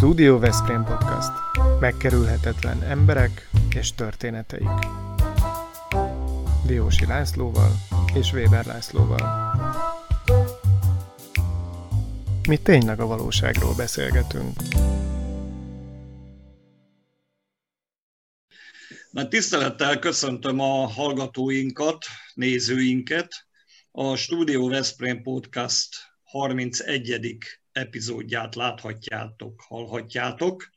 Studio Veszprém Podcast. Megkerülhetetlen emberek és történeteik. Diósi Lászlóval és Weber Lászlóval. Mi tényleg a valóságról beszélgetünk. Na, tisztelettel köszöntöm a hallgatóinkat, nézőinket. A Studio Veszprém Podcast 31 epizódját láthatjátok, hallhatjátok,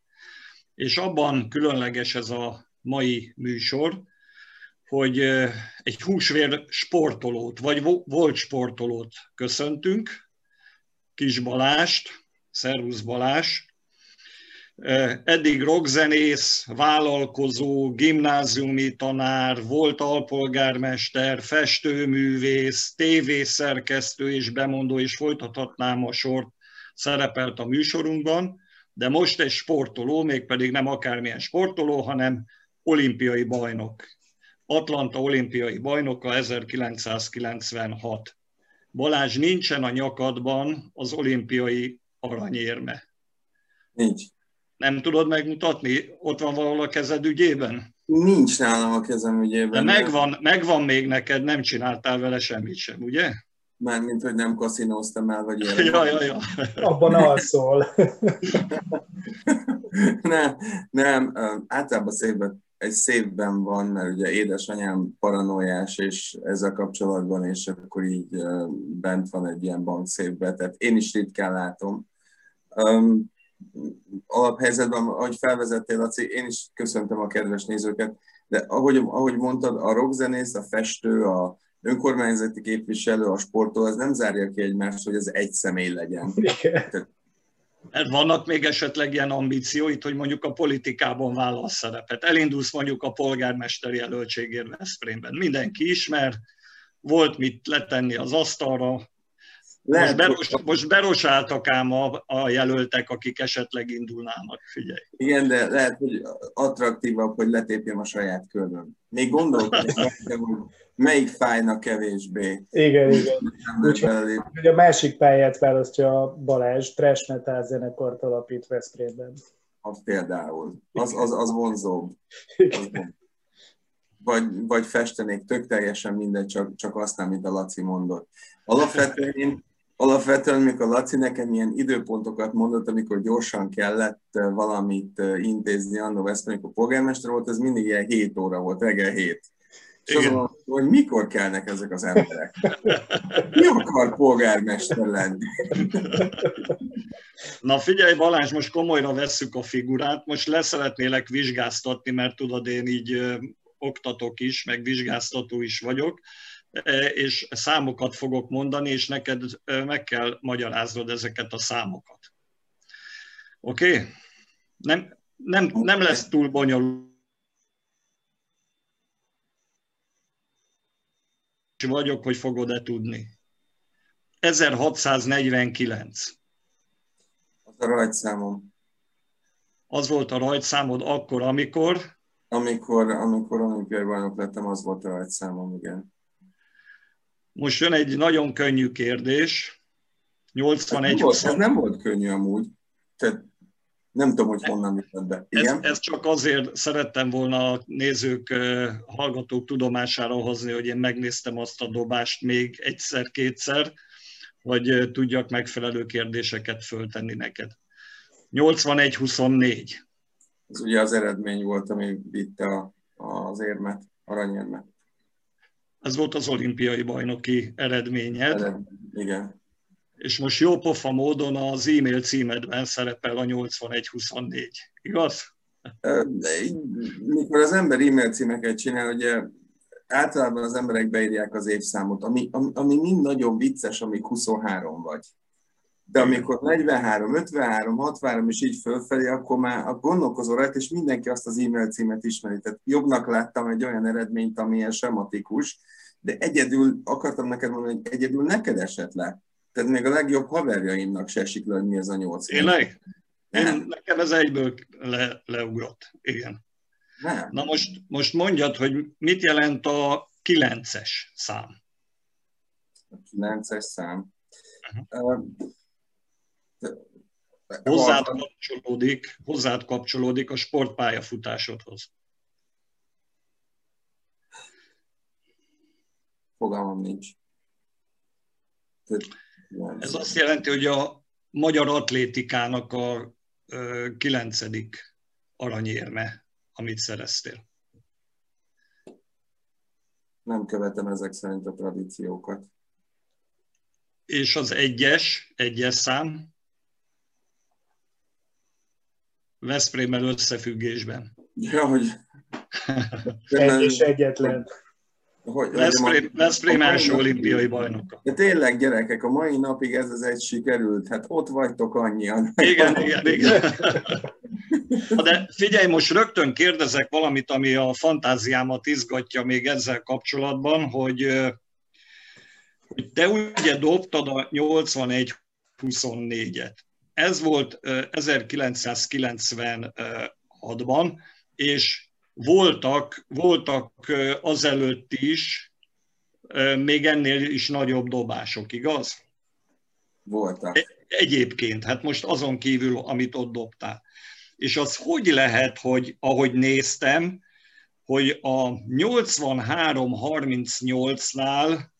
és abban különleges ez a mai műsor, hogy egy húsvér sportolót, vagy volt sportolót köszöntünk, Kis Balást, Szervusz Balás, eddig rockzenész, vállalkozó, gimnáziumi tanár, volt alpolgármester, festőművész, tévészerkesztő és bemondó, és folytathatnám a sort szerepelt a műsorunkban, de most egy sportoló, mégpedig nem akármilyen sportoló, hanem olimpiai bajnok. Atlanta olimpiai bajnoka 1996. Balázs, nincsen a nyakadban az olimpiai aranyérme. Nincs. Nem tudod megmutatni? Ott van valahol a kezed ügyében? Nincs nálam a kezem ügyében. De megvan, megvan még neked, nem csináltál vele semmit sem, ugye? Mármint, hogy nem kaszinóztam el, vagy ilyen. Ja, ja, ja. Abban alszol. nem, nem, általában szépben, egy szépben van, mert ugye édesanyám paranoiás, és ezzel kapcsolatban, és akkor így bent van egy ilyen bankszépbe, tehát én is ritkán látom. Um, alaphelyzetben, ahogy felvezettél, Laci, én is köszöntöm a kedves nézőket, de ahogy, ahogy mondtad, a rockzenész, a festő, a önkormányzati képviselő, a sportoló, az nem zárja ki egymást, hogy ez egy személy legyen. Tehát, Hát vannak még esetleg ilyen ambícióit, hogy mondjuk a politikában válasz szerepet. Elindulsz mondjuk a polgármesteri jelöltségért Veszprémben. Mindenki ismer, volt mit letenni az asztalra, lehet, most, beros, most berosáltak ám a, a jelöltek, akik esetleg indulnának, figyelj. Igen, de lehet, hogy attraktívabb, hogy letépjem a saját köröm. Még gondolkodom, hogy melyik fájna kevésbé. Igen, igen. Úgyhogy a másik pályát választja Balázs, Trash Metal zenekart alapít Veszprémben. Az például. Az, az, az vonzóbb. Az vagy, vagy festenék, tök teljesen mindegy, csak, csak azt nem, mint a Laci mondott. Alapvetően én alapvetően, amikor Laci nekem ilyen időpontokat mondott, amikor gyorsan kellett eh, valamit eh, intézni annó Veszprém, amikor polgármester volt, ez mindig ilyen 7 óra volt, reggel 7. És Igen. azon, hogy mikor kellnek ezek az emberek? Mi akar polgármester lenni? Na figyelj Balázs, most komolyra vesszük a figurát, most leszeretnélek vizsgáztatni, mert tudod, én így ö, oktatok is, meg vizsgáztató is vagyok és számokat fogok mondani, és neked e, meg kell magyaráznod ezeket a számokat. Oké? Okay? Nem, nem, nem lesz túl bonyolult. vagyok, hogy fogod-e tudni. 1649. Az a rajtszámom. Az volt a rajtszámod akkor, amikor? Amikor, amikor olimpiai bajnok lettem, az volt a rajtszámom, igen. Most jön egy nagyon könnyű kérdés. 81 ez nem, volt, ez nem volt könnyű amúgy. Tehát nem tudom, hogy honnan jött be. Igen? Ez, ez csak azért szerettem volna a nézők, hallgatók tudomására hozni, hogy én megnéztem azt a dobást még egyszer-kétszer, hogy tudjak megfelelő kérdéseket föltenni neked. 81-24. Ez ugye az eredmény volt, ami vitte az érmet, aranyérmet. Ez volt az olimpiai bajnoki eredményed. Ered, igen. És most jó pofa módon az e-mail címedben szerepel a 8124, igaz? Mikor az ember e-mail címeket csinál, ugye általában az emberek beírják az évszámot, ami, ami, ami mind nagyon vicces, amíg 23 vagy. De amikor 43, 53, 63 és így fölfelé, akkor már gondolkozol rajta, és mindenki azt az e-mail címet ismeri. Tehát jobbnak láttam egy olyan eredményt, ami ilyen sematikus, de egyedül, akartam neked mondani, hogy egyedül neked esett le. Tehát még a legjobb haverjaimnak se esik le, hogy mi ez a nyolc. Tényleg? Én, nekem ez egyből le, leugrott. Igen. Nem. Na most, most mondjad, hogy mit jelent a kilences szám? A kilences szám. Uh-huh hozzád kapcsolódik, hozzád kapcsolódik a sportpályafutásodhoz? Fogalmam nincs. Ez azt jelenti, hogy a magyar atlétikának a kilencedik aranyérme, amit szereztél. Nem követem ezek szerint a tradíciókat. És az egyes, egyes szám? Veszprémmel összefüggésben. Ja, hogy... Egy és egyetlen. Hogy, Veszprém, Veszprém első olimpiai bajnoka. De tényleg, gyerekek, a mai napig ez az egy sikerült, hát ott vagytok annyian. Igen, igen, igen. De figyelj, most rögtön kérdezek valamit, ami a fantáziámat izgatja még ezzel kapcsolatban, hogy, hogy te ugye dobtad a 81-24-et. Ez volt 1996-ban, és voltak, voltak azelőtt is még ennél is nagyobb dobások, igaz? Voltak. E, egyébként, hát most azon kívül, amit ott dobtál. És az hogy lehet, hogy ahogy néztem, hogy a 83-38-nál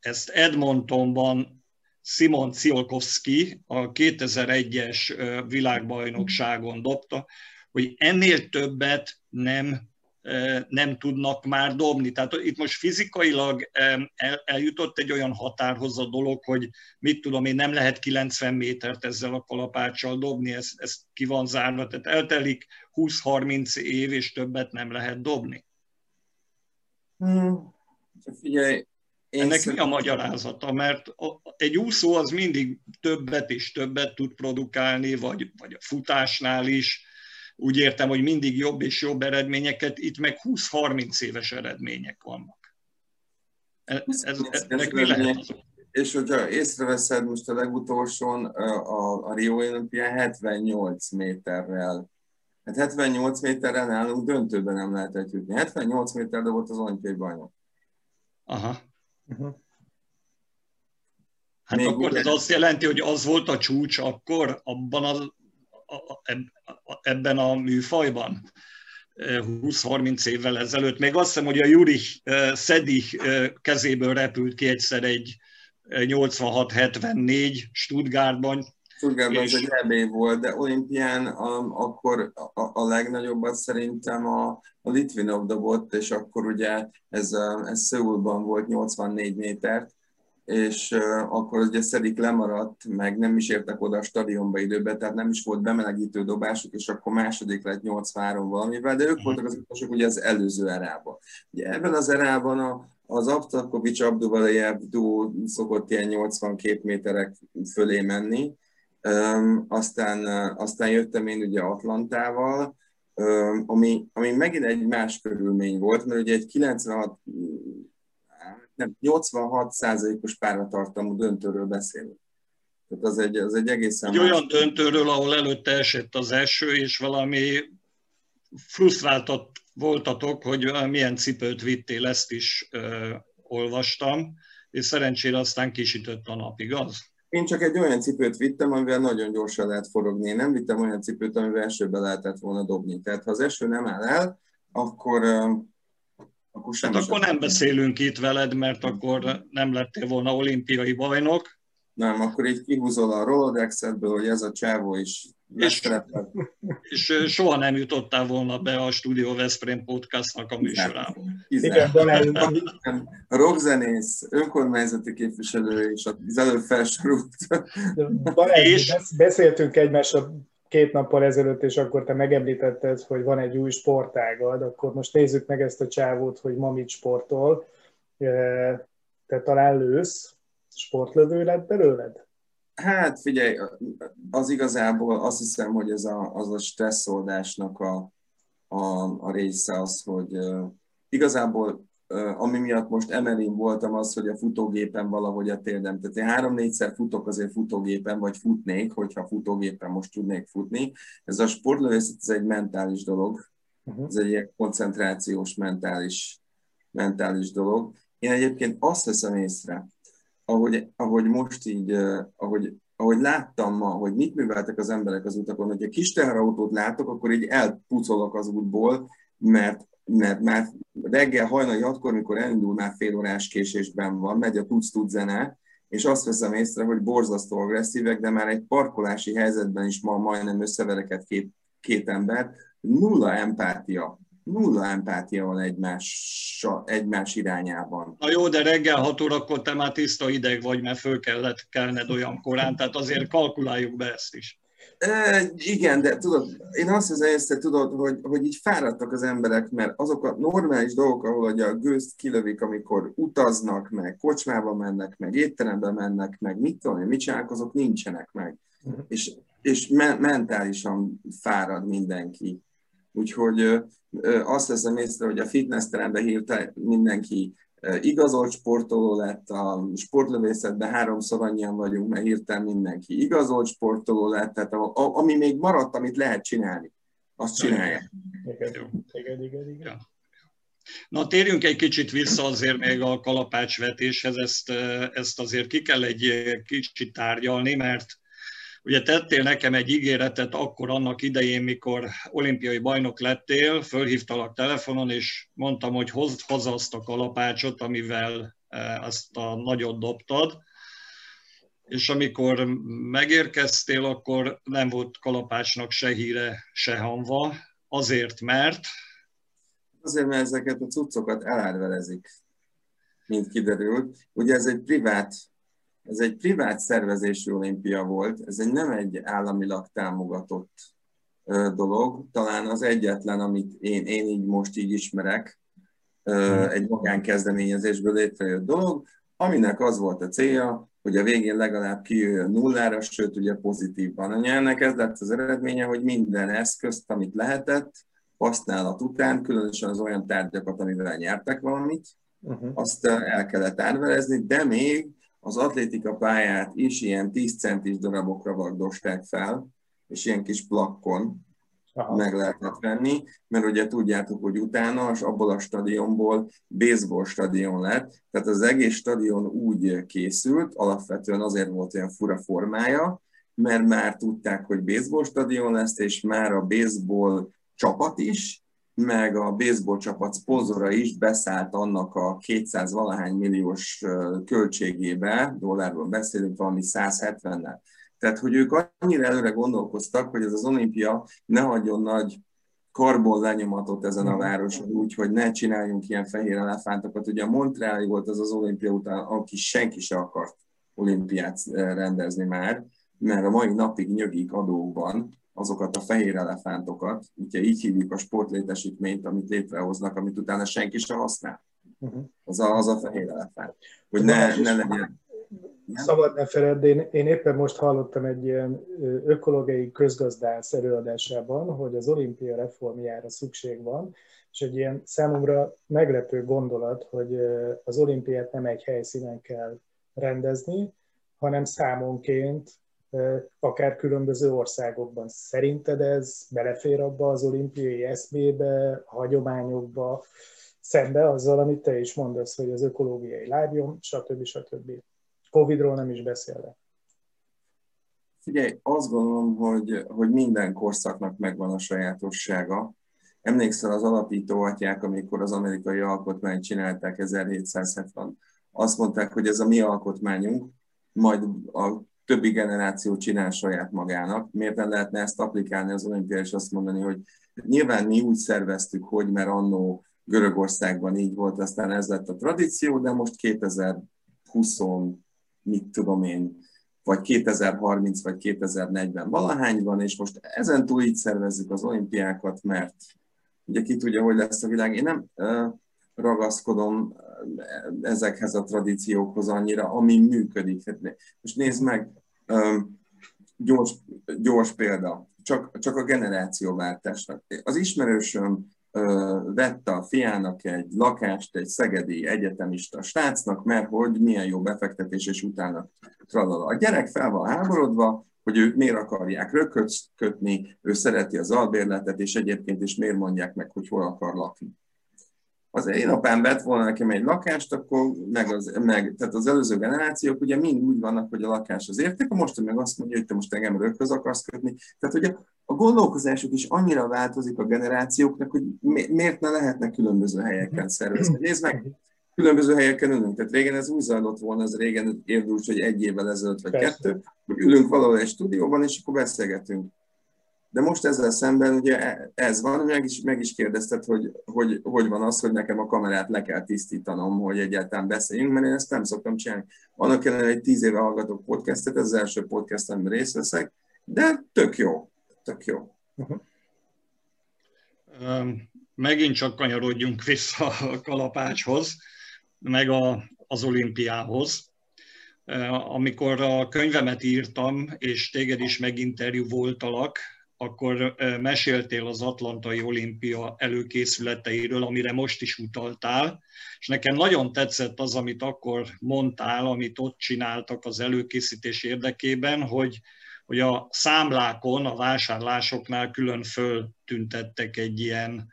ezt Edmontonban Simon Ciolkowski a 2001-es világbajnokságon dobta, hogy ennél többet nem nem tudnak már dobni. Tehát itt most fizikailag el, eljutott egy olyan határhoz a dolog, hogy mit tudom én, nem lehet 90 métert ezzel a kalapáccsal dobni, ez, ez ki van zárva. Tehát eltelik 20-30 év, és többet nem lehet dobni. Hmm. Figyelj, én Ennek szerint... mi a magyarázata? Mert egy úszó az mindig többet és többet tud produkálni, vagy, vagy a futásnál is, úgy értem, hogy mindig jobb és jobb eredményeket, itt meg 20-30 éves eredmények vannak. Ez, ez, ennek mi lehet az? És hogyha észreveszed most a legutolsón a, a Rio olimpián 78 méterrel, hát 78 méterrel nálunk döntőben nem lehetett jutni. 78 méter volt az olimpiai bajnok. Aha. Uh-huh. Hát Még akkor ez azt jelenti, hogy az volt a csúcs akkor, abban az ebben a műfajban 20-30 évvel ezelőtt. Még azt hiszem, hogy a Juri Szedi kezéből repült ki egyszer egy 86-74 Stuttgartban. Stuttgartban és... ez egy EB volt, de olimpián um, akkor a, a legnagyobbat szerintem a, a Litvinov dobott, és akkor ugye ez, ez Szöulban volt 84 métert, és akkor ugye Szedik lemaradt, meg nem is értek oda a stadionba időben, tehát nem is volt bemelegítő dobásuk, és akkor második lett 83 valamivel, de ők voltak az utolsók ugye az előző erában. Ugye ebben az erában a, az Abtakovics Abduvalejev duó szokott ilyen 82 méterek fölé menni, aztán, aztán jöttem én ugye Atlantával, um, ami, ami megint egy más körülmény volt, mert ugye egy 96 nem, 86%-os páratartalmú döntőről beszélünk. Tehát az egy, az egy egészen... Egy olyan döntőről, ahol előtte esett az eső, és valami frusztráltat voltatok, hogy milyen cipőt vittél, ezt is ö, olvastam, és szerencsére aztán kisütött a nap, igaz? Én csak egy olyan cipőt vittem, amivel nagyon gyorsan lehet forogni. Én nem vittem olyan cipőt, amivel esőbe lehetett volna dobni. Tehát ha az eső nem áll el, akkor akkor, sem hát akkor nem beszélünk itt veled, mert akkor nem lettél volna olimpiai bajnok. Nem, akkor így kihúzol a Rolodexetből, hogy ez a csávó is és, és soha nem jutottál volna be a Studio Veszprém podcastnak a műsorába. Igen, rockzenész, önkormányzati képviselő és az előbb felsorolt. és... beszéltünk egymással két nappal ezelőtt, és akkor te megemlítetted, hogy van egy új sportágad, akkor most nézzük meg ezt a csávót, hogy ma mit sportol. Te talán lősz, sportlövő lett belőled? Hát figyelj, az igazából azt hiszem, hogy ez a, az a stresszoldásnak a, a, a része az, hogy uh, igazából ami miatt most emelén voltam az, hogy a futógépen valahogy a térdem. Tehát én három-négyszer futok azért futógépen, vagy futnék, hogyha futógépen most tudnék futni. Ez a sportlövészet, ez egy mentális dolog. Uh-huh. Ez egy ilyen koncentrációs, mentális, mentális dolog. Én egyébként azt veszem észre, ahogy, ahogy most így, ahogy ahogy láttam ma, hogy mit műveltek az emberek az utakon, hogyha kis teherautót látok, akkor így elpucolok az útból, mert, mert már reggel hajnali hatkor, mikor elindul, már fél órás késésben van, megy a tudsz zene, és azt veszem észre, hogy borzasztó agresszívek, de már egy parkolási helyzetben is ma majdnem összevereket két, két ember, nulla empátia nulla empátia van egymás, egymás irányában. Na jó, de reggel 6 órakor te már tiszta ideg vagy, mert föl kellett kelned olyan korán, tehát azért kalkuláljuk be ezt is. E, igen, de tudod, én azt hiszem, hogy tudod, hogy, hogy így fáradtak az emberek, mert azok a normális dolgok, ahol ugye a gőzt kilövik, amikor utaznak, meg kocsmába mennek, meg étterembe mennek, meg mit tudom én, mit csinálnak, azok nincsenek meg. Uh-huh. És, és me- mentálisan fárad mindenki. Úgyhogy azt veszem észre, hogy a fitness trendbe hirtelen mindenki igazolt sportoló lett, a sportlövészetben háromszor annyian vagyunk, mert hirtelen mindenki igazolt sportoló lett, tehát a, a, ami még maradt, amit lehet csinálni, azt csinálja. Igen, igen, igen. igen. Na térjünk egy kicsit vissza azért még a kalapácsvetéshez, ezt, ezt azért ki kell egy kicsit tárgyalni, mert Ugye tettél nekem egy ígéretet akkor annak idején, mikor olimpiai bajnok lettél, fölhívtalak telefonon, és mondtam, hogy hozd haza azt a kalapácsot, amivel e, azt a nagyot dobtad. És amikor megérkeztél, akkor nem volt kalapácsnak se híre, se hanva, azért mert... Azért, mert ezeket a cuccokat elárvelezik, mint kiderült. Ugye ez egy privát ez egy privát szervezésű olimpia volt, ez egy nem egy államilag támogatott dolog, talán az egyetlen, amit én, én így most így ismerek, egy magánkezdeményezésből létrejött dolog, aminek az volt a célja, hogy a végén legalább kijöjjön nullára, sőt ugye pozitívban. Ennek ez lett az eredménye, hogy minden eszközt, amit lehetett, használat után, különösen az olyan tárgyakat, amivel nyertek valamit, uh-huh. azt el kellett árvelezni, de még az atlétika pályát is ilyen 10 centis darabokra vagdosták fel, és ilyen kis plakkon Aha. meg lehetett venni, mert ugye tudjátok, hogy utána és abból a stadionból baseball stadion lett, tehát az egész stadion úgy készült, alapvetően azért volt olyan fura formája, mert már tudták, hogy baseball stadion lesz, és már a baseball csapat is, meg a baseball csapat szponzora is beszállt annak a 200 valahány milliós költségébe, dollárból beszélünk, valami 170-nel. Tehát, hogy ők annyira előre gondolkoztak, hogy ez az olimpia ne hagyjon nagy karbon lenyomatot ezen a városon, úgyhogy ne csináljunk ilyen fehér elefántokat. Ugye a Montreali volt az az olimpia után, aki senki se akart olimpiát rendezni már, mert a mai napig nyögik adókban, azokat a fehér elefántokat, ugye így hívjuk a sportlétesítményt, amit létrehoznak, amit utána senki sem használ. Uh-huh. Az, a, az a fehér elefánt. Hogy ne, ne legyen... Szabad ne feled, én, én éppen most hallottam egy ilyen ökológiai közgazdász előadásában, hogy az olimpia reformjára szükség van, és egy ilyen számomra meglepő gondolat, hogy az olimpiát nem egy helyszínen kell rendezni, hanem számonként akár különböző országokban. Szerinted ez belefér abba az olimpiai eszmébe, hagyományokba, szembe azzal, amit te is mondasz, hogy az ökológiai lábnyom, stb. stb. Covidról nem is beszélve. Figyelj, azt gondolom, hogy, hogy minden korszaknak megvan a sajátossága. Emlékszel az alapító atyák, amikor az amerikai alkotmányt csinálták 1770 azt mondták, hogy ez a mi alkotmányunk, majd a többi generáció csinál saját magának. Miért nem lehetne ezt applikálni az olimpiára, és azt mondani, hogy nyilván mi úgy szerveztük, hogy mert annó Görögországban így volt, aztán ez lett a tradíció, de most 2020, mit tudom én, vagy 2030, vagy 2040 valahány van, és most ezen túl így szervezzük az olimpiákat, mert ugye ki tudja, hogy lesz a világ. Én nem ragaszkodom ezekhez a tradíciókhoz annyira, ami működik. Hát most nézd meg, gyors, gyors példa, csak, csak a generációváltásnak. Az ismerősöm vette a fiának egy lakást egy szegedi egyetemista srácnak, mert hogy milyen jó befektetés, és utána tralala. A gyerek fel van háborodva, hogy ők miért akarják rököt kötni, ő szereti az albérletet, és egyébként is miért mondják meg, hogy hol akar lakni az én apám vett volna nekem egy lakást, akkor meg, az, meg tehát az előző generációk ugye mind úgy vannak, hogy a lakás az érték, a most meg azt mondja, hogy te most engem röghöz akarsz kötni. Tehát ugye a gondolkozásuk is annyira változik a generációknak, hogy miért ne lehetne különböző helyeken szervezni. Nézd meg, különböző helyeken ülünk. Tehát régen ez úgy zajlott volna, ez régen érdült, hogy egy évvel ezelőtt vagy Persze. kettő, hogy ülünk valahol egy stúdióban, és akkor beszélgetünk. De most ezzel szemben ugye ez van, meg is, meg is kérdezted, hogy, hogy hogy van az, hogy nekem a kamerát le kell tisztítanom, hogy egyáltalán beszéljünk, mert én ezt nem szoktam csinálni. Annak ellenére, hogy tíz éve hallgatok podcastet, ez az első podcast, amiben részt veszek, de tök jó, tök jó. Uh-huh. Megint csak kanyarodjunk vissza a kalapácshoz, meg a, az olimpiához. Amikor a könyvemet írtam, és téged is meginterjú voltalak, akkor meséltél az Atlantai Olimpia előkészületeiről, amire most is utaltál, és nekem nagyon tetszett az, amit akkor mondtál, amit ott csináltak az előkészítés érdekében, hogy, hogy a számlákon, a vásárlásoknál külön föltüntettek egy ilyen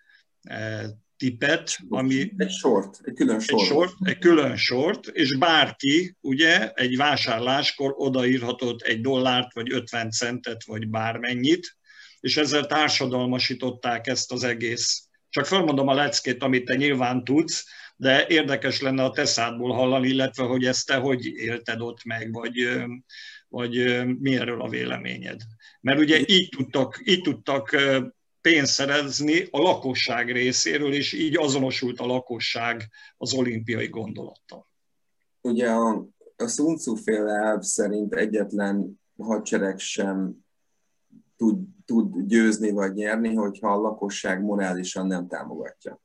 tipet, ami... Egy sort, egy külön sort. Egy, sort, egy külön sort, és bárki ugye egy vásárláskor odaírhatott egy dollárt, vagy 50 centet, vagy bármennyit, és ezzel társadalmasították ezt az egész. Csak felmondom a leckét, amit te nyilván tudsz, de érdekes lenne a teszádból hallani, illetve hogy ezt te hogy élted ott meg, vagy, vagy mi erről a véleményed. Mert ugye így tudtak, így tudtak pénzt szerezni a lakosság részéről, és így azonosult a lakosság az olimpiai gondolattal. Ugye a, a Sun Tzu féle elv szerint egyetlen hadsereg sem tud, tud győzni vagy nyerni, hogyha a lakosság morálisan nem támogatja.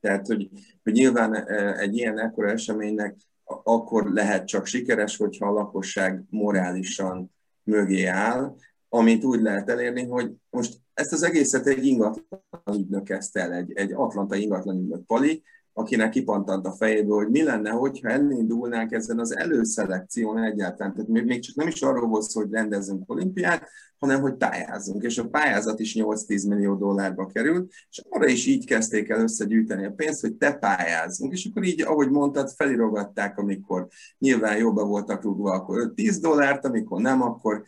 Tehát, hogy, hogy nyilván e, egy ilyen ekkora eseménynek akkor lehet csak sikeres, hogyha a lakosság morálisan mögé áll, amit úgy lehet elérni, hogy most ezt az egészet egy ingatlan ügynök kezdte el, egy, egy atlantai ingatlan ügynök Pali, akinek kipantant a fejéből, hogy mi lenne, hogyha elindulnánk ezen az előszelekción egyáltalán. Tehát még csak nem is arról volt szó, hogy rendezünk olimpiát, hanem hogy pályázunk. És a pályázat is 8-10 millió dollárba került, és arra is így kezdték el összegyűjteni a pénzt, hogy te pályázzunk. És akkor így, ahogy mondtad, felirogatták, amikor nyilván jobban voltak rúgva, akkor 10 dollárt, amikor nem, akkor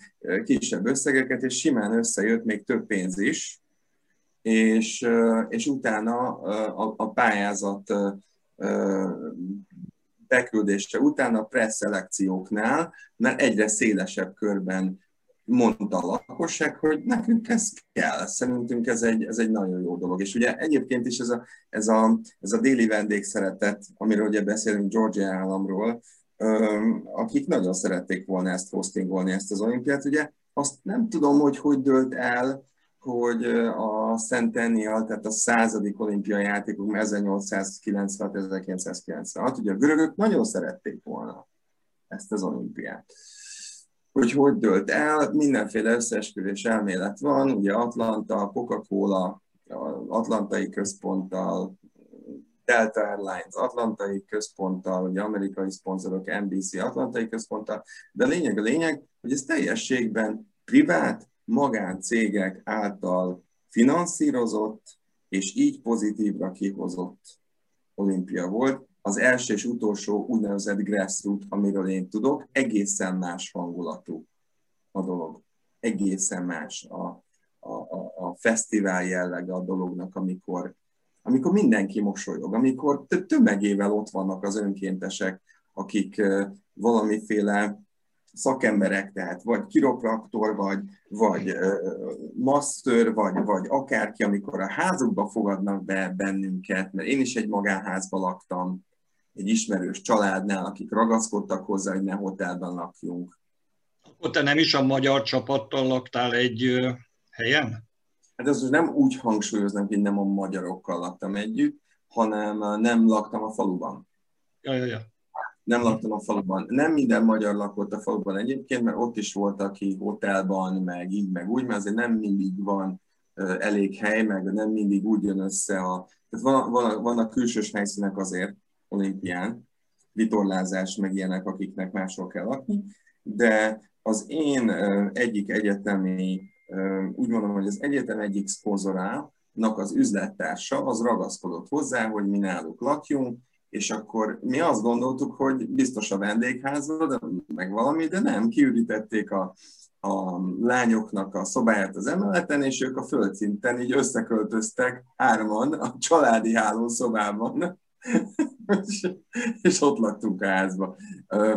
kisebb összegeket, és simán összejött még több pénz is, és, és utána a, a pályázat beküldése után a preszelekcióknál, mert egyre szélesebb körben mondta a lakosság, hogy nekünk ez kell, szerintünk ez egy, ez egy nagyon jó dolog. És ugye egyébként is ez a, ez a, ez a déli vendégszeretet, amiről ugye beszélünk Georgia államról, akik nagyon szerették volna ezt hostingolni, ezt az olimpiát, ugye azt nem tudom, hogy hogy dőlt el, hogy a Centennial, tehát a századik olimpiai játékok 1896-1996, ugye a görögök nagyon szerették volna ezt az olimpiát. Hogy hogy dölt el, mindenféle összeesküvés elmélet van, ugye Atlanta, Coca-Cola, Atlantai központtal, Delta Airlines Atlantai központtal, ugye amerikai szponzorok, NBC Atlantai központtal, de a lényeg a lényeg, hogy ez teljességben privát, magáncégek által finanszírozott és így pozitívra kihozott olimpia volt. Az első és utolsó úgynevezett grassroot, amiről én tudok, egészen más hangulatú a dolog. Egészen más a, a, a, a fesztivál jellege a dolognak, amikor, amikor mindenki mosolyog, amikor tömegével ott vannak az önkéntesek, akik valamiféle szakemberek, tehát vagy kiropraktor, vagy, vagy master, vagy, vagy akárki, amikor a házukba fogadnak be bennünket, mert én is egy magánházban laktam, egy ismerős családnál, akik ragaszkodtak hozzá, hogy ne hotelben lakjunk. Akkor te nem is a magyar csapattal laktál egy helyen? Hát ez nem úgy hangsúlyoznak, hogy nem a magyarokkal laktam együtt, hanem nem laktam a faluban. Ja, ja, ja nem laktam a faluban. Nem minden magyar lakott a faluban egyébként, mert ott is volt, aki hotelban, meg így, meg úgy, mert azért nem mindig van elég hely, meg nem mindig úgy jön össze a... Tehát van, van, vannak külsős helyszínek azért olimpián, vitorlázás, meg ilyenek, akiknek máshol kell lakni, de az én egyik egyetemi, úgy mondom, hogy az egyetem egyik szponzorá, az üzlettársa az ragaszkodott hozzá, hogy mi náluk lakjunk, és akkor mi azt gondoltuk, hogy biztos a vendégházba, de meg valami, de nem, kiürítették a, a lányoknak a szobáját az emeleten, és ők a földszinten így összeköltöztek hárman a családi hálószobában, és, és ott laktunk a házba.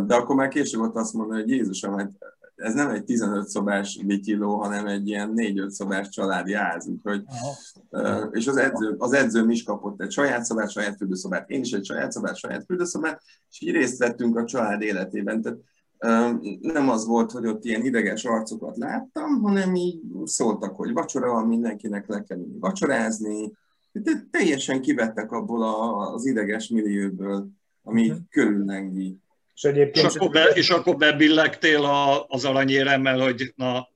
De akkor már később ott azt mondani, hogy Jézusom, hát ez nem egy 15 szobás vityiló, hanem egy ilyen 4-5 szobás családi ház. Úgyhogy, és az edző, az edzőm is kapott egy saját szobát, saját fürdőszobát, én is egy saját szobát, saját fürdőszobát, és így részt vettünk a család életében. Tehát nem az volt, hogy ott ilyen ideges arcokat láttam, hanem így szóltak, hogy vacsora van, mindenkinek le kell vacsorázni. De teljesen kivettek abból az ideges millióból, ami uh-huh. körüllengi. És, egyébként és, akkor, be, és akkor bebillegtél a, az aranyéremmel, hogy na,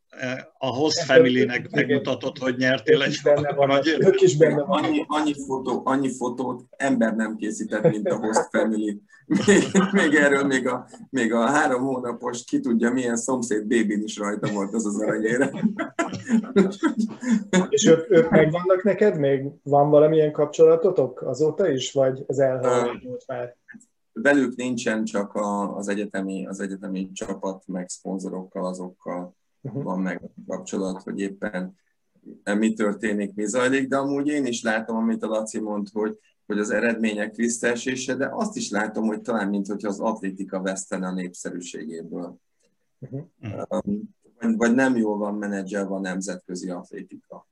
a host hát, family-nek megmutatott, hogy nyertél egy aranyéremmel. Ők is benne van. Annyi, annyi, fotó, annyi fotót ember nem készített, mint a host family. Még, még erről még a, még a három hónapos, ki tudja milyen szomszéd bébin is rajta volt az az aranyérem. És ők, ők megvannak neked? Még van valamilyen kapcsolatotok azóta is, vagy ez elhallgatott már? Velük nincsen csak a, az, egyetemi, az egyetemi csapat, meg szponzorokkal, azokkal uh-huh. van meg kapcsolat, hogy éppen mi történik, mi zajlik, de amúgy én is látom, amit a Laci mond, hogy, hogy az eredmények visszaesése, de azt is látom, hogy talán, mint hogyha az atlétika vesztene a népszerűségéből. Uh-huh. Vagy, vagy nem jól van menedzselve a nemzetközi atlétika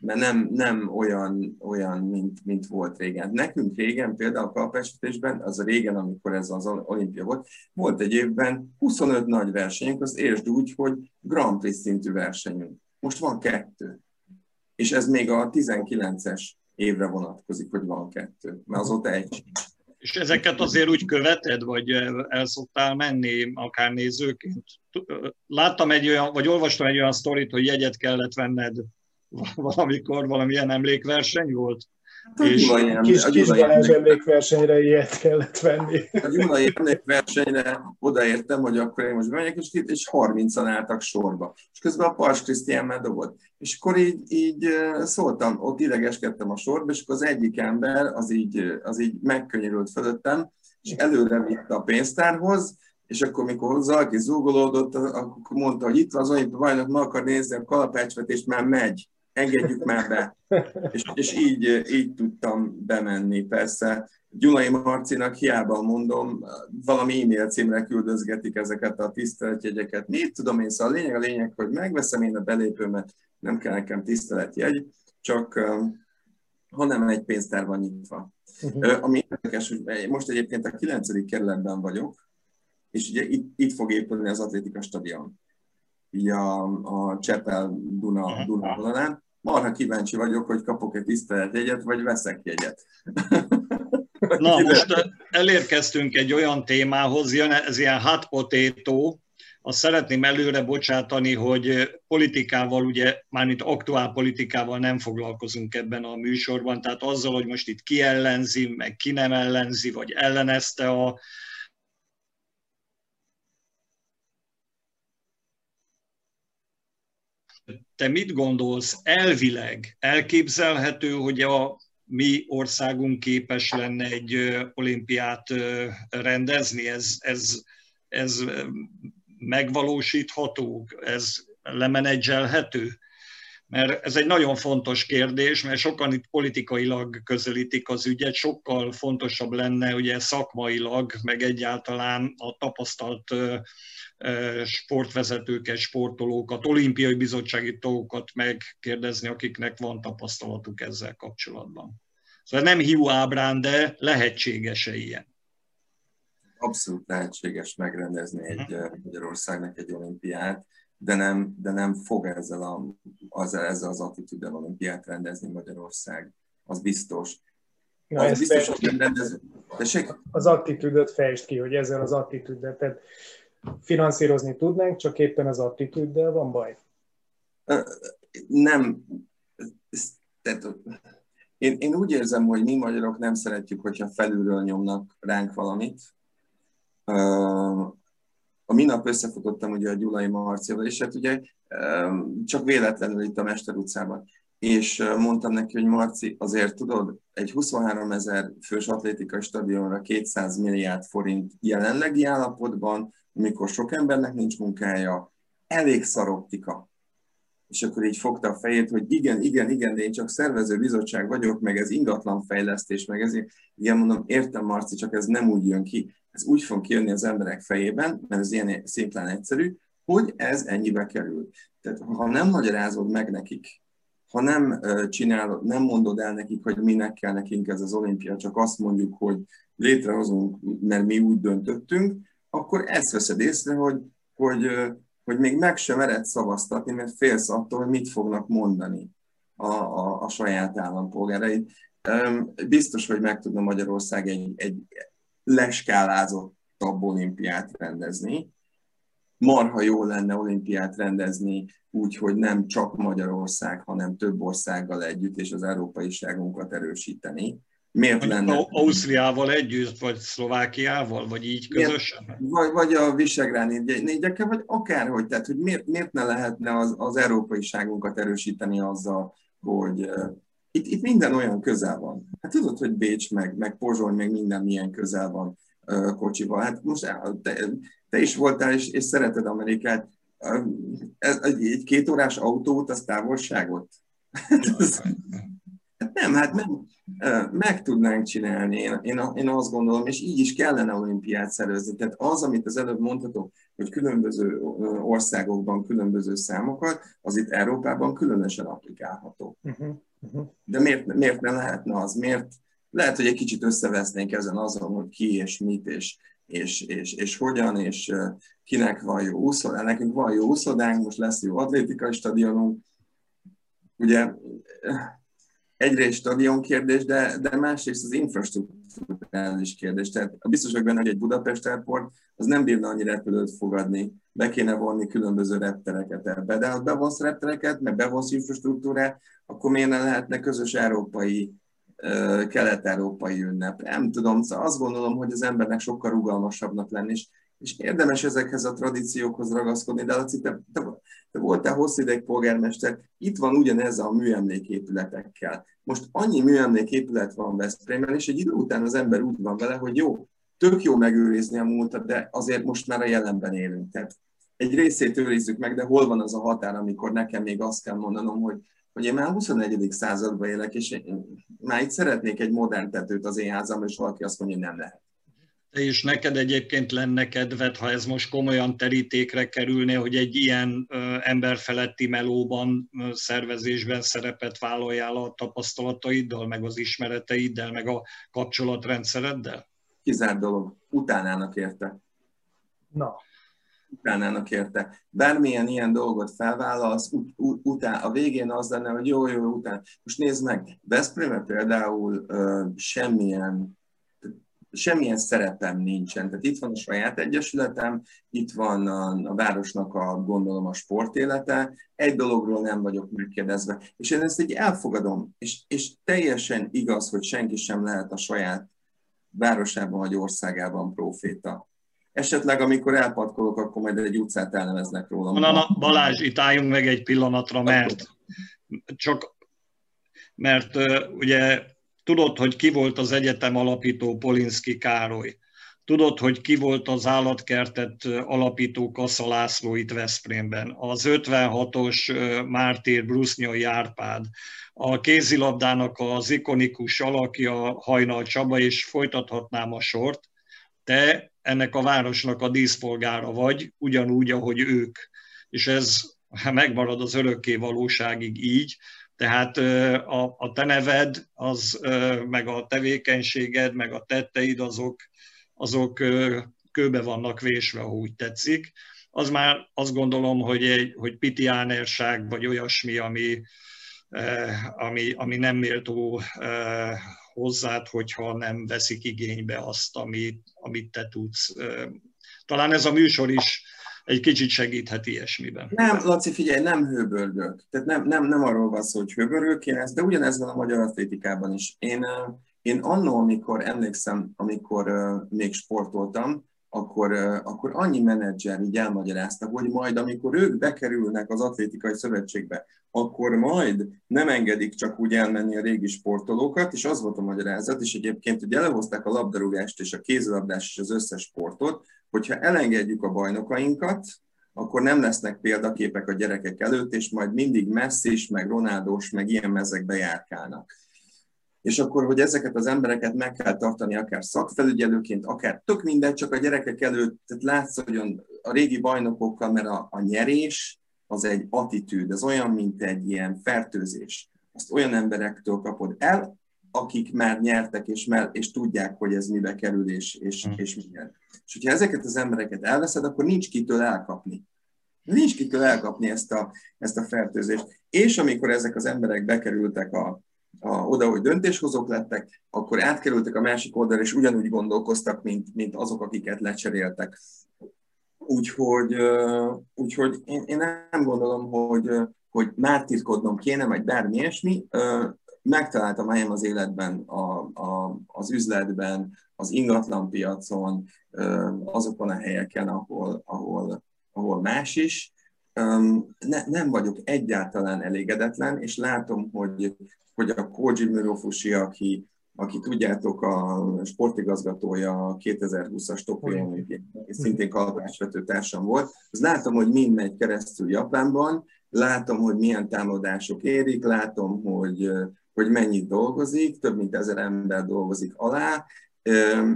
mert nem, nem olyan, olyan mint, mint volt régen. Nekünk régen, például a kalpesetésben, az a régen, amikor ez az olimpia volt, volt egy évben 25 nagy versenyünk, az értsd úgy, hogy Grand Prix szintű versenyünk. Most van kettő. És ez még a 19-es évre vonatkozik, hogy van kettő, mert azóta egy És ezeket azért úgy követed, vagy el szoktál menni, akár nézőként? Láttam egy olyan, vagy olvastam egy olyan sztorit, hogy jegyet kellett venned valamikor valamilyen emlékverseny volt? Hát, és Gyulai, kis, kis Balázs emlékversenyre ilyet kellett venni. A Gyulai emlékversenyre odaértem, hogy akkor én most bemegyek, és, és 30-an álltak sorba. És közben a Pars Krisztián már dobott. És akkor így, így szóltam, ott idegeskedtem a sorba, és akkor az egyik ember az így, az így megkönnyörült fölöttem, és előre vitte a pénztárhoz, és akkor, mikor Zalki zúgolódott, akkor mondta, hogy itt van az olimpiai bajnok, ma akar nézni a kalapácsvetést, már megy engedjük már be. És, és így, így tudtam bemenni. Persze Gyulai Marcinak hiába mondom, valami e-mail címre küldözgetik ezeket a tiszteletjegyeket. Mit tudom én, szóval a lényeg a lényeg, hogy megveszem én a belépőmet, nem kell nekem tiszteletjegy, csak hanem egy pénztár van nyitva. Uh-huh. Ami érdekes, hogy most egyébként a 9. kerületben vagyok, és ugye itt, itt fog épülni az atlétika stadion így a, a Csepel Duna. Duna vonalán. Marha kíváncsi vagyok, hogy kapok-e tiszteletjegyet, vagy veszek jegyet. Na, most elérkeztünk egy olyan témához, jön ez ilyen hot potato, azt szeretném előre bocsátani, hogy politikával, ugye mármint aktuál politikával nem foglalkozunk ebben a műsorban, tehát azzal, hogy most itt ki ellenzi, meg ki nem ellenzi, vagy ellenezte a te mit gondolsz, elvileg elképzelhető, hogy a mi országunk képes lenne egy olimpiát rendezni? Ez, ez, ez megvalósítható? Ez lemenedzselhető? Mert ez egy nagyon fontos kérdés, mert sokan itt politikailag közelítik az ügyet, sokkal fontosabb lenne ugye szakmailag, meg egyáltalán a tapasztalt sportvezetőket, sportolókat, olimpiai bizottsági tagokat megkérdezni, akiknek van tapasztalatuk ezzel kapcsolatban. Szóval nem hiú ábrán, de lehetséges-e ilyen? Abszolút lehetséges megrendezni egy Magyarországnak egy olimpiát, de nem, de nem fog ezzel, a, az, ezzel az attitűddel olimpiát rendezni Magyarország. Az biztos. Na, az biztos, hogy nem rendező. Az attitűdöt fejtsd ki, hogy ezzel az attitűddel. Tehát finanszírozni tudnánk, csak éppen az attitűddel van baj? Nem. Tehát, én, én úgy érzem, hogy mi magyarok nem szeretjük, hogyha felülről nyomnak ránk valamit. A minap összefutottam ugye a Gyulai Marcival, és hát ugye csak véletlenül itt a Mester utcában. és mondtam neki, hogy Marci, azért tudod, egy 23 ezer fős atlétikai stadionra 200 milliárd forint jelenlegi állapotban, amikor sok embernek nincs munkája, elég szaroptika. És akkor így fogta a fejét, hogy igen, igen, igen, de én csak szervező bizottság vagyok, meg ez ingatlan fejlesztés, meg ezért, igen, mondom, értem Marci, csak ez nem úgy jön ki. Ez úgy fog kijönni az emberek fejében, mert ez ilyen szimplán egyszerű, hogy ez ennyibe kerül. Tehát ha nem magyarázod meg nekik, ha nem csinálod, nem mondod el nekik, hogy minek kell nekünk ez az olimpia, csak azt mondjuk, hogy létrehozunk, mert mi úgy döntöttünk, akkor ezt veszed észre, hogy, hogy, hogy még meg sem mered szavaztatni, mert félsz attól, hogy mit fognak mondani a, a, a saját állampolgárai. Biztos, hogy meg tudna Magyarország egy, egy leskálázottabb olimpiát rendezni, marha jó lenne olimpiát rendezni úgy, hogy nem csak Magyarország, hanem több országgal együtt, és az európaiságunkat erősíteni. Miért lenne? Ausztriával együtt, vagy Szlovákiával, vagy így közösen? Miért, vagy, vagy a Visegrád négyekkel, vagy akárhogy. Tehát, hogy miért, miért ne lehetne az, az európaiságunkat erősíteni azzal, hogy uh, itt, itt minden olyan közel van. Hát tudod, hogy Bécs, meg, meg Pozsony, meg minden milyen közel van uh, kocsival. Hát most te, te is voltál, és, és szereted Amerikát. Egy két órás autót, az távolságot? Hát nem, hát nem, meg tudnánk csinálni, én, én, én azt gondolom, és így is kellene olimpiát szervezni. Tehát az, amit az előbb mondhatok, hogy különböző országokban különböző számokat, az itt Európában különösen applikálható. Uh-huh, uh-huh. De miért, miért nem lehetne az? Miért? Lehet, hogy egy kicsit összevesznénk ezen azon, hogy ki és mit, és és, és, és hogyan, és kinek van jó úszodánk. Nekünk van jó úszodánk, most lesz jó atlétikai stadionunk. Ugye egyrészt stadion kérdés, de, de másrészt az infrastruktúrális kérdés. Tehát biztos vagyok benne, hogy egy Budapest Airport az nem bírna annyi repülőt fogadni, be kéne vonni különböző reptereket ebbe. De ha bevonsz reptereket, meg bevonsz infrastruktúrát, akkor miért ne lehetne közös európai kelet-európai ünnep. Nem tudom, szóval azt gondolom, hogy az embernek sokkal rugalmasabbnak lenni, és, és érdemes ezekhez a tradíciókhoz ragaszkodni, de Laci, te, te, te voltál hosszú ideig polgármester, itt van ugyanez a műemléképületekkel. Most annyi műemléképület van Veszprémben, és egy idő után az ember úgy van vele, hogy jó, tök jó megőrizni a múltat, de azért most már a jelenben élünk. Tehát egy részét őrizzük meg, de hol van az a határ, amikor nekem még azt kell mondanom, hogy hogy én már 21. században élek, és én már itt szeretnék egy modern tetőt az én házamra, és valaki azt mondja, hogy nem lehet. És neked egyébként lenne kedved, ha ez most komolyan terítékre kerülne, hogy egy ilyen ö, emberfeletti melóban, ö, szervezésben szerepet vállaljál a tapasztalataiddal, meg az ismereteiddel, meg a kapcsolatrendszereddel? Kizárt dolog. Utánának érte. Na utánának érte. Bármilyen ilyen dolgot felvállalsz, ut- ut- után, a végén az lenne, hogy jó, jó, után. Most nézd meg, Veszprémbe például uh, semmilyen semmilyen szerepem nincsen. Tehát itt van a saját egyesületem, itt van a, a városnak a, gondolom, a sportélete, egy dologról nem vagyok megkérdezve. És én ezt így elfogadom, és, és teljesen igaz, hogy senki sem lehet a saját városában vagy országában proféta esetleg amikor elpatkolok, akkor majd egy utcát elneveznek rólam. Na, na, Balázs, itt álljunk meg egy pillanatra, mert csak mert ugye tudod, hogy ki volt az egyetem alapító Polinszki Károly. Tudod, hogy ki volt az állatkertet alapító Kassa László itt Veszprémben. Az 56-os Mártír Brusznyai Árpád. A kézilabdának az ikonikus alakja Hajnal Csaba, és folytathatnám a sort. Te ennek a városnak a díszpolgára vagy, ugyanúgy, ahogy ők. És ez megmarad az örökké valóságig így, tehát a, a te neved, az, meg a tevékenységed, meg a tetteid, azok, azok kőbe vannak vésve, ha úgy tetszik. Az már azt gondolom, hogy, egy, hogy pitiánerság, vagy olyasmi, ami, ami, ami nem méltó hozzád, hogyha nem veszik igénybe azt, amit, amit te tudsz. Talán ez a műsor is egy kicsit segíthet ilyesmiben. Nem, Laci, figyelj, nem hőbörgök. Tehát nem, nem, nem arról van szó, hogy hőbörgök én ezt, de ugyanez van a magyar atlétikában is. Én, én annó, amikor emlékszem, amikor még sportoltam, akkor, akkor annyi menedzser így elmagyarázta, hogy majd amikor ők bekerülnek az atlétikai szövetségbe, akkor majd nem engedik csak úgy elmenni a régi sportolókat, és az volt a magyarázat, és egyébként ugye elhozták a labdarúgást és a kézilabdást és az összes sportot, hogyha elengedjük a bajnokainkat, akkor nem lesznek példaképek a gyerekek előtt, és majd mindig Messi, meg Ronaldos, meg ilyen mezekbe járkálnak és akkor, hogy ezeket az embereket meg kell tartani, akár szakfelügyelőként, akár tök mindegy, csak a gyerekek előtt tehát látszódjon a régi bajnokokkal, mert a, a nyerés az egy attitűd, ez olyan, mint egy ilyen fertőzés. Azt olyan emberektől kapod el, akik már nyertek, és, már, és tudják, hogy ez mibe kerül, és, és, hmm. és milyen. És hogyha ezeket az embereket elveszed, akkor nincs kitől elkapni. Nincs kitől elkapni ezt a, ezt a fertőzést. És amikor ezek az emberek bekerültek a, a, oda, hogy döntéshozók lettek, akkor átkerültek a másik oldalra, és ugyanúgy gondolkoztak, mint, mint azok, akiket lecseréltek. Úgyhogy, úgyhogy én, én nem gondolom, hogy, hogy mártirkodnom kéne, vagy bármi ilyesmi. Megtaláltam helyem az életben, a, a, az üzletben, az ingatlanpiacon, azokon a helyeken, ahol, ahol, ahol más is. Ne, nem vagyok egyáltalán elégedetlen, és látom, hogy hogy a Koji Mirofushi, aki, aki tudjátok, a sportigazgatója a 2020-as Tokió és szintén kalapásvető társam volt, az látom, hogy mind megy keresztül Japánban, látom, hogy milyen támadások érik, látom, hogy, hogy mennyit dolgozik, több mint ezer ember dolgozik alá,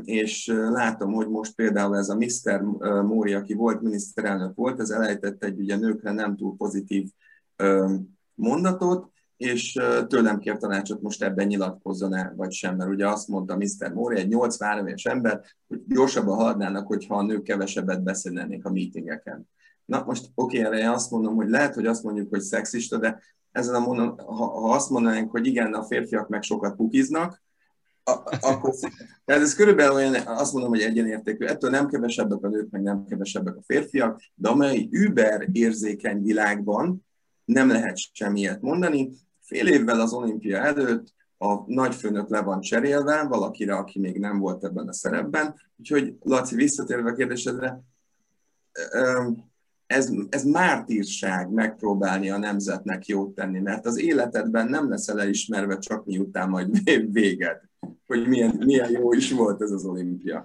és látom, hogy most például ez a Mr. Móri, aki volt miniszterelnök volt, ez elejtett egy ugye nőkre nem túl pozitív mondatot, és tőlem kér tanácsot most ebben nyilatkozzon-e, vagy sem, mert ugye azt mondta Mr. Mori, egy 83 éves ember, hogy gyorsabban haladnának, hogyha a nők kevesebbet beszélnének a meetingeken. Na most oké, okay, erre azt mondom, hogy lehet, hogy azt mondjuk, hogy szexista, de ezen a mondom, ha, ha azt mondanánk, hogy igen, a férfiak meg sokat pukiznak, akkor tehát ez körülbelül olyan, azt mondom, hogy egyenértékű. Ettől nem kevesebbek a nők, meg nem kevesebbek a férfiak, de amely über érzékeny világban nem lehet semmiet mondani, Fél évvel az olimpia előtt a nagyfőnök le van cserélve valakire, aki még nem volt ebben a szerepben. Úgyhogy, Laci, visszatérve a kérdésedre, ez, ez mártírság megpróbálni a nemzetnek jót tenni, mert az életedben nem leszel elismerve csak miután majd véged, hogy milyen, milyen jó is volt ez az olimpia.